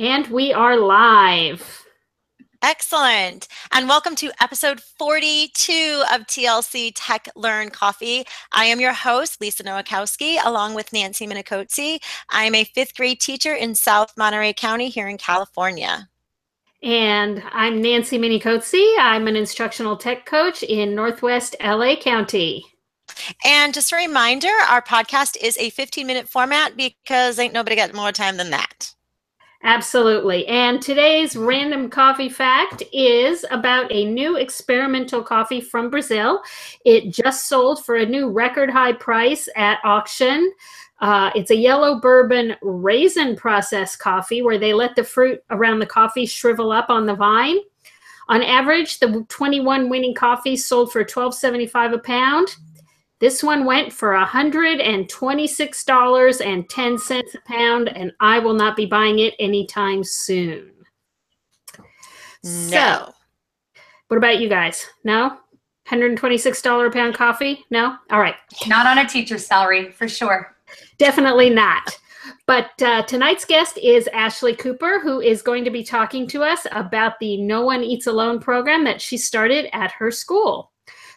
And we are live. Excellent. And welcome to episode 42 of TLC Tech Learn Coffee. I am your host, Lisa Nowakowski, along with Nancy Minicozzi. I am a fifth grade teacher in South Monterey County here in California. And I'm Nancy Minicozzi. I'm an instructional tech coach in Northwest LA County. And just a reminder, our podcast is a 15 minute format because ain't nobody got more time than that. Absolutely. And today's random coffee fact is about a new experimental coffee from Brazil. It just sold for a new record high price at auction. Uh, it's a yellow bourbon raisin process coffee where they let the fruit around the coffee shrivel up on the vine. On average, the 21 winning coffees sold for $12.75 a pound. This one went for $126.10 a pound, and I will not be buying it anytime soon. No. So, what about you guys? No? $126 a pound coffee? No? All right. Not on a teacher's salary, for sure. Definitely not. But uh, tonight's guest is Ashley Cooper, who is going to be talking to us about the No One Eats Alone program that she started at her school.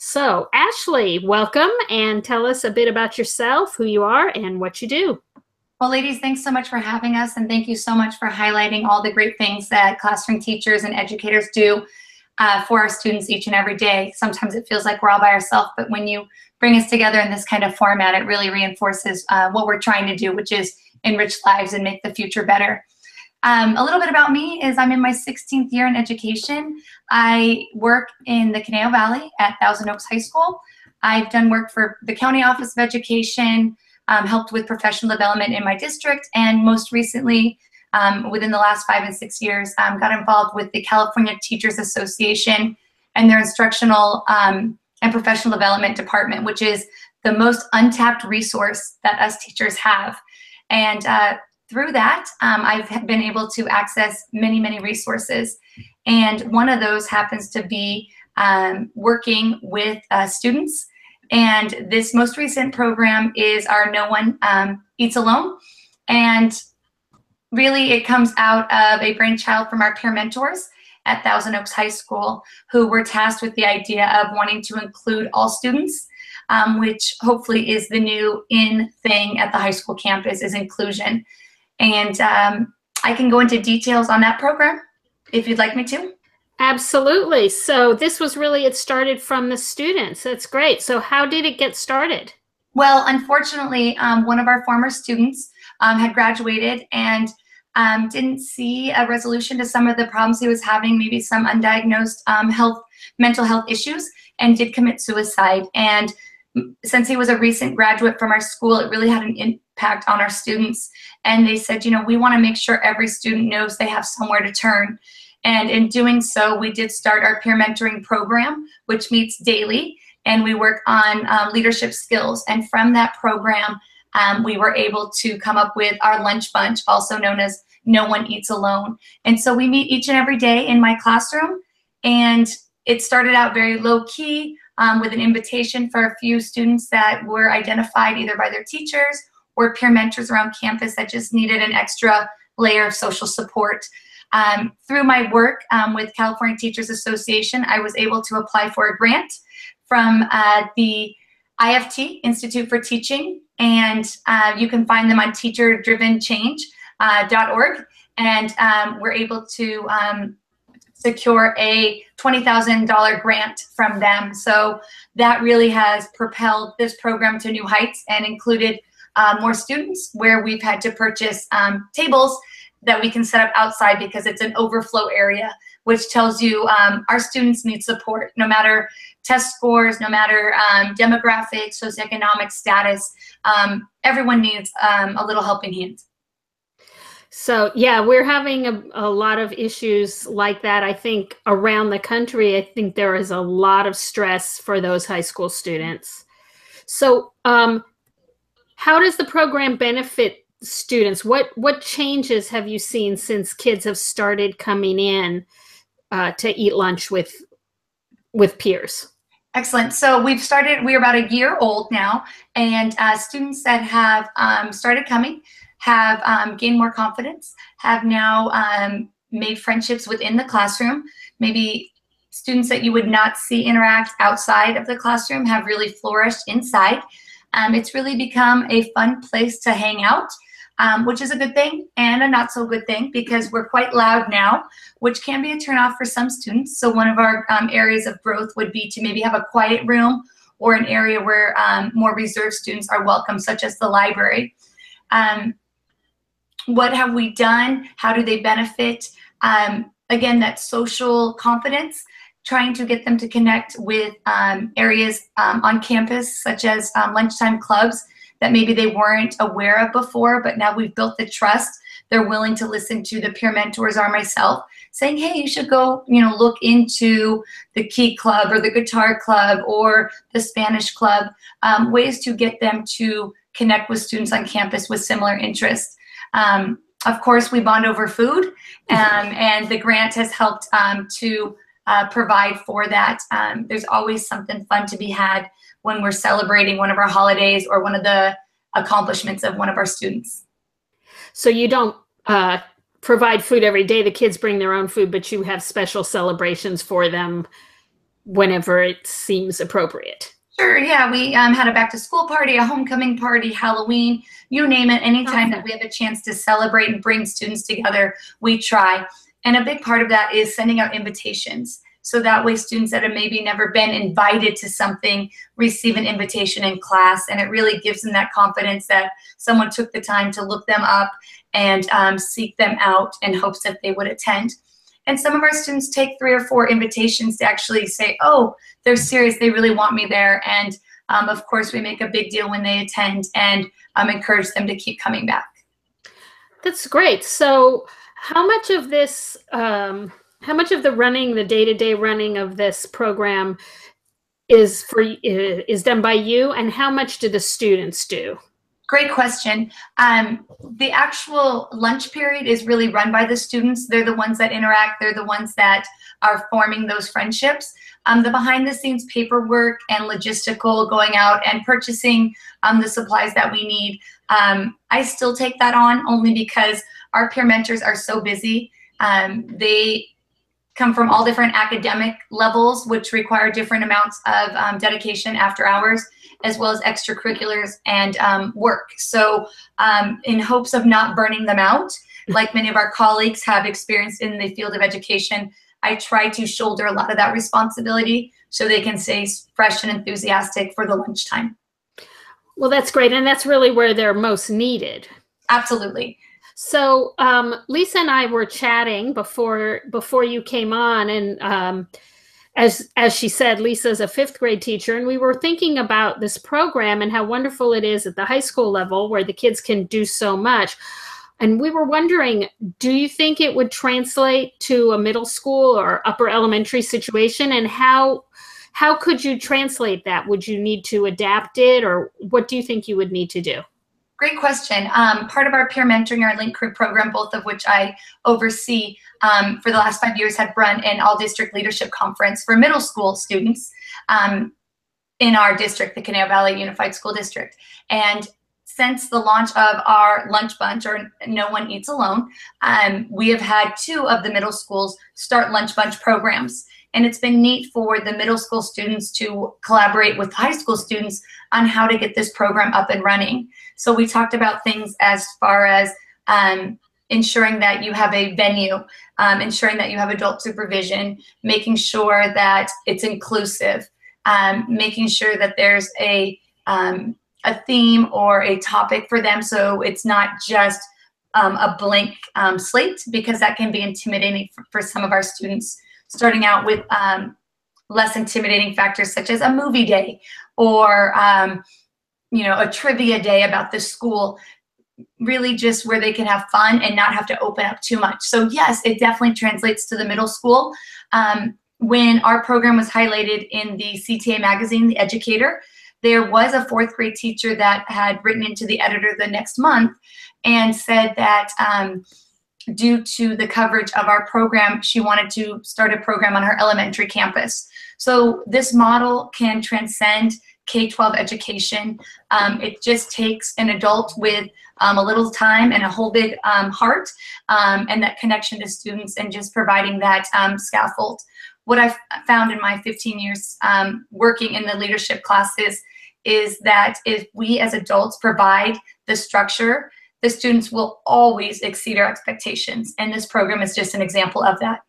So, Ashley, welcome and tell us a bit about yourself, who you are, and what you do. Well, ladies, thanks so much for having us, and thank you so much for highlighting all the great things that classroom teachers and educators do uh, for our students each and every day. Sometimes it feels like we're all by ourselves, but when you bring us together in this kind of format, it really reinforces uh, what we're trying to do, which is enrich lives and make the future better. Um, a little bit about me is I'm in my 16th year in education. I work in the Conejo Valley at Thousand Oaks High School. I've done work for the County Office of Education, um, helped with professional development in my district, and most recently, um, within the last five and six years, um, got involved with the California Teachers Association and their instructional um, and professional development department, which is the most untapped resource that us teachers have. And uh, through that, um, I've been able to access many, many resources. And one of those happens to be um, working with uh, students. And this most recent program is our No One um, Eats Alone. And really, it comes out of a brainchild from our peer mentors at Thousand Oaks High School who were tasked with the idea of wanting to include all students. Um, which hopefully is the new in thing at the high school campus is inclusion. And um, I can go into details on that program if you'd like me to. Absolutely. So this was really it started from the students. That's great. So how did it get started? Well, unfortunately, um, one of our former students um, had graduated and um, didn't see a resolution to some of the problems he was having, maybe some undiagnosed um, health, mental health issues, and did commit suicide. And since he was a recent graduate from our school, it really had an impact on our students. And they said, you know, we want to make sure every student knows they have somewhere to turn. And in doing so, we did start our peer mentoring program, which meets daily, and we work on um, leadership skills. And from that program, um, we were able to come up with our lunch bunch, also known as No One Eats Alone. And so we meet each and every day in my classroom. And it started out very low key um, with an invitation for a few students that were identified either by their teachers or peer mentors around campus that just needed an extra layer of social support. Um, through my work um, with California Teachers Association, I was able to apply for a grant from uh, the IFT, Institute for Teaching, and uh, you can find them on teacherdrivenchange.org. Uh, and um, we're able to um, secure a $20,000 grant from them. So that really has propelled this program to new heights and included uh, more students where we've had to purchase um, tables that we can set up outside because it's an overflow area, which tells you um, our students need support no matter test scores, no matter um, demographics, socioeconomic status. Um, everyone needs um, a little helping hand. So, yeah, we're having a, a lot of issues like that. I think around the country, I think there is a lot of stress for those high school students. So, um, how does the program benefit students? What what changes have you seen since kids have started coming in uh, to eat lunch with with peers? Excellent. So we've started. We're about a year old now, and uh, students that have um, started coming have um, gained more confidence, have now um, made friendships within the classroom. Maybe students that you would not see interact outside of the classroom have really flourished inside. Um, it's really become a fun place to hang out, um, which is a good thing and a not so good thing because we're quite loud now, which can be a turnoff for some students. So one of our um, areas of growth would be to maybe have a quiet room or an area where um, more reserved students are welcome, such as the library. Um, what have we done? How do they benefit? Um, again, that social confidence trying to get them to connect with um, areas um, on campus, such as um, lunchtime clubs that maybe they weren't aware of before, but now we've built the trust. They're willing to listen to the peer mentors or myself saying, hey, you should go, you know, look into the key club or the guitar club or the Spanish club, um, ways to get them to connect with students on campus with similar interests. Um, of course, we bond over food, um, and the grant has helped um, to uh, provide for that. Um, there's always something fun to be had when we're celebrating one of our holidays or one of the accomplishments of one of our students. So you don't uh, provide food every day. The kids bring their own food, but you have special celebrations for them whenever it seems appropriate. Sure, yeah. We um, had a back to school party, a homecoming party, Halloween, you name it. Anytime awesome. that we have a chance to celebrate and bring students together, we try. And a big part of that is sending out invitations. So that way, students that have maybe never been invited to something receive an invitation in class. And it really gives them that confidence that someone took the time to look them up and um, seek them out in hopes that they would attend. And some of our students take three or four invitations to actually say, oh, they're serious, they really want me there. And um, of course, we make a big deal when they attend and um, encourage them to keep coming back. That's great. So, how much of this, um, how much of the running, the day to day running of this program is for is done by you, and how much do the students do? Great question. Um, the actual lunch period is really run by the students. They're the ones that interact. They're the ones that are forming those friendships. Um, the behind the scenes paperwork and logistical going out and purchasing um, the supplies that we need. Um, I still take that on only because our peer mentors are so busy. Um, they come from all different academic levels, which require different amounts of um, dedication after hours, as well as extracurriculars and um, work. So, um, in hopes of not burning them out, like many of our colleagues have experienced in the field of education, I try to shoulder a lot of that responsibility so they can stay fresh and enthusiastic for the lunchtime. Well, that's great. And that's really where they're most needed. Absolutely. So um, Lisa and I were chatting before before you came on, and um, as as she said, Lisa's a fifth grade teacher, and we were thinking about this program and how wonderful it is at the high school level where the kids can do so much. And we were wondering, do you think it would translate to a middle school or upper elementary situation, and how how could you translate that? Would you need to adapt it, or what do you think you would need to do? Great question. Um, part of our peer mentoring, our Link Crew program, both of which I oversee um, for the last five years, had run an all district leadership conference for middle school students um, in our district, the Conejo Valley Unified School District. And since the launch of our lunch bunch or no one eats alone um, we have had two of the middle schools start lunch bunch programs and it's been neat for the middle school students to collaborate with high school students on how to get this program up and running. So we talked about things as far as um, ensuring that you have a venue, um, ensuring that you have adult supervision, making sure that it's inclusive, um, making sure that there's a um, a theme or a topic for them, so it's not just um, a blank um, slate because that can be intimidating for, for some of our students starting out with um, less intimidating factors such as a movie day or um, you know a trivia day about the school really just where they can have fun and not have to open up too much. So yes it definitely translates to the middle school. Um, when our program was highlighted in the cta magazine the educator there was a fourth grade teacher that had written into the editor the next month and said that um, due to the coverage of our program, she wanted to start a program on her elementary campus. So this model can transcend K-12 education. Um, it just takes an adult with um, a little time and a whole big um, heart um, and that connection to students and just providing that um, scaffold. What I've found in my 15 years um, working in the leadership classes is that if we as adults provide the structure, the students will always exceed our expectations. And this program is just an example of that.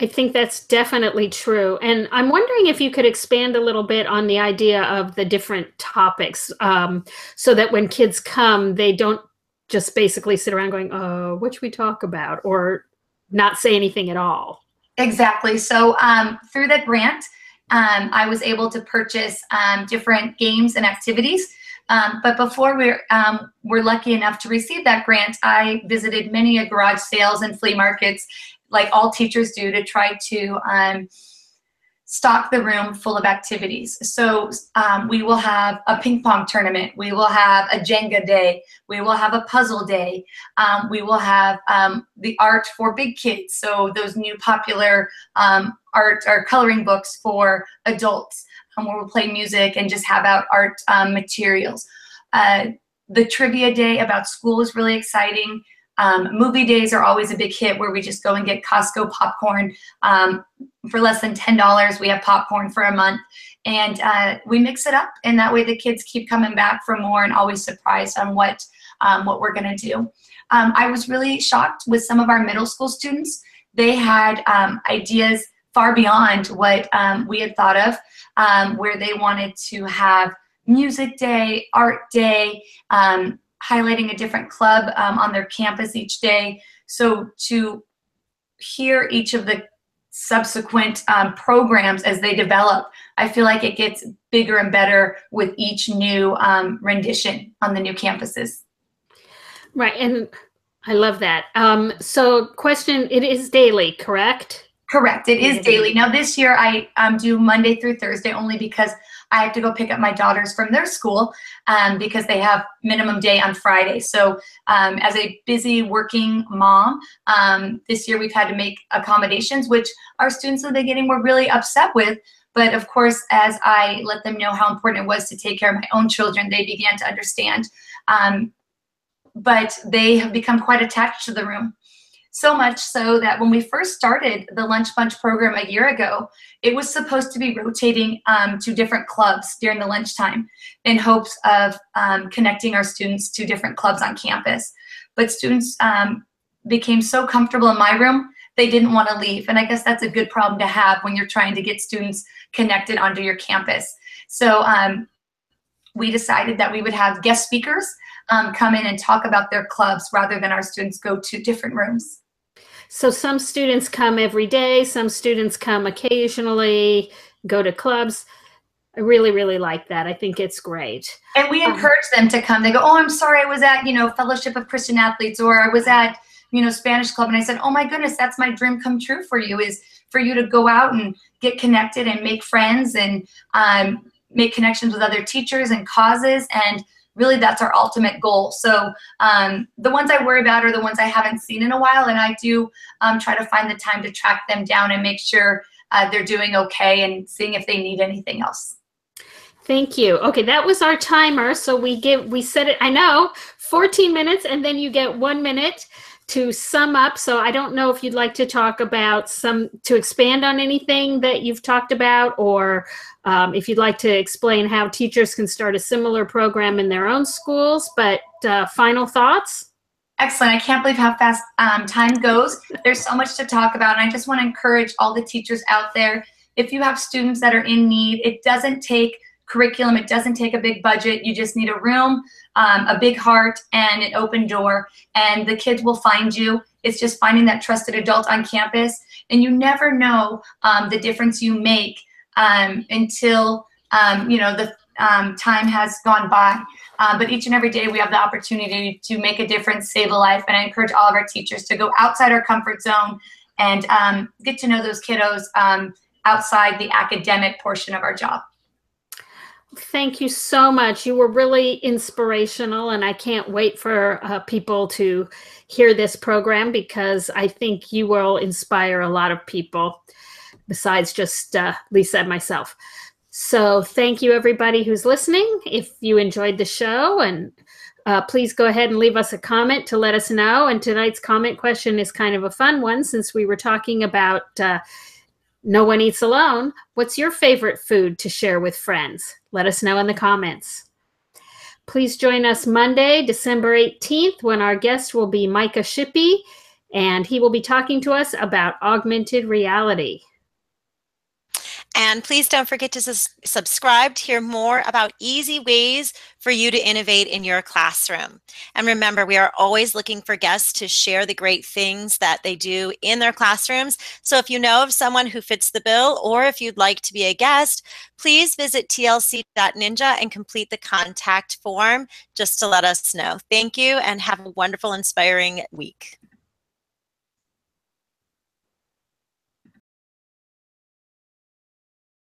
I think that's definitely true. And I'm wondering if you could expand a little bit on the idea of the different topics um, so that when kids come, they don't just basically sit around going, oh, what should we talk about? Or not say anything at all. Exactly. So um, through the grant, um, I was able to purchase um, different games and activities. Um, but before we're, um, we're lucky enough to receive that grant, I visited many a garage sales and flea markets like all teachers do to try to um, stock the room full of activities. So um, we will have a ping pong tournament. We will have a Jenga day. We will have a puzzle day. Um, we will have um, the art for big kids. So those new popular art or coloring books for adults where we'll play music and just have out art um, materials. Uh, the trivia day about school is really exciting. Um, movie days are always a big hit where we just go and get Costco popcorn um, for less than $10. We have popcorn for a month and uh, we mix it up and that way the kids keep coming back for more and always surprised on what, um, what we're gonna do. Um, I was really shocked with some of our middle school students. They had um, ideas far beyond what um, we had thought of where they wanted to have music day, art day, um, highlighting a different club um, on their campus each day. So to hear each of the subsequent um, programs as they develop, I feel like it gets bigger and better with each new um, rendition on the new campuses. Right, and I love that. Um, so, question: It is daily, correct? Correct. It is daily. Now, this year I um, do Monday through Thursday only because I have to go pick up my daughters from their school um, because they have minimum day on Friday. So um, as a busy working mom, um, this year we've had to make accommodations, which our students in the beginning were really upset with. But of course, as I let them know how important it was to take care of my own children, they began to understand. Um, but they have become quite attached to the room. So much so that when we first started the Lunch Bunch program a year ago, it was supposed to be rotating um, to different clubs during the lunchtime in hopes of um, connecting our students to different clubs on campus. But students um, became so comfortable in my room, they didn't want to leave. And I guess that's a good problem to have when you're trying to get students connected onto your campus. So um, we decided that we would have guest speakers um, come in and talk about their clubs rather than our students go to different rooms. So some students come every day, some students come occasionally, go to clubs. I really, really like that. I think it's great. And we um, encourage um, them to come. They go, Oh, I'm sorry, I was at, you know, Fellowship of Christian Athletes, or I was at, you know, Spanish Club. And I said, Oh my goodness, that's my dream come true for you is for you to go out and get connected and make friends and um, make connections with other teachers and causes and really that's our ultimate goal. So um, the ones I worry about are the ones I haven't seen in a while, and I do um, try to find the time to track them down and make sure uh, they're doing okay and seeing if they need anything else. Thank you. Okay, that was our timer. So we give we set it. I know 14 minutes, and then you get one minute to sum up. So I don't know if you'd like to talk about some to expand on anything that you've talked about, or um, if you'd like to explain how teachers can start a similar program in their own schools. But uh, final thoughts? Excellent. I can't believe how fast um, time goes. There's so much to talk about. And I just want to encourage all the teachers out there if you have students that are in need, it doesn't take curriculum. It doesn't take a big budget. You just need a room, um, a big heart, and an open door. And the kids will find you. It's just finding that trusted adult on campus. And you never know um, the difference you make um, until um, you know the um, time has gone by. Uh, but each and every day we have the opportunity to make a difference, save a life. And I encourage all of our teachers to go outside our comfort zone and um, get to know those kiddos outside the academic portion of our job. Thank you so much. You were really inspirational, and I can't wait for uh, people to hear this program because I think you will inspire a lot of people besides just uh, Lisa and myself. So thank you, everybody who's listening. If you enjoyed the show, and uh, please go ahead and leave us a comment to let us know. And tonight's comment question is kind of a fun one since we were talking about uh, no one eats alone. What's your favorite food to share with friends? Let us know in the comments. Please join us Monday, December 18th, when our guest will be Micah Shippee, and he will be talking to us about augmented reality. And please don't forget to subscribe to hear more about easy ways for you to innovate in your classroom. And remember, we are always looking for guests to share the great things that they do in their classrooms. So if you know of someone who fits the bill, or if you'd like to be a guest, please visit tlc.ninja and complete the contact form just to let us know. Thank you and have a wonderful, inspiring week.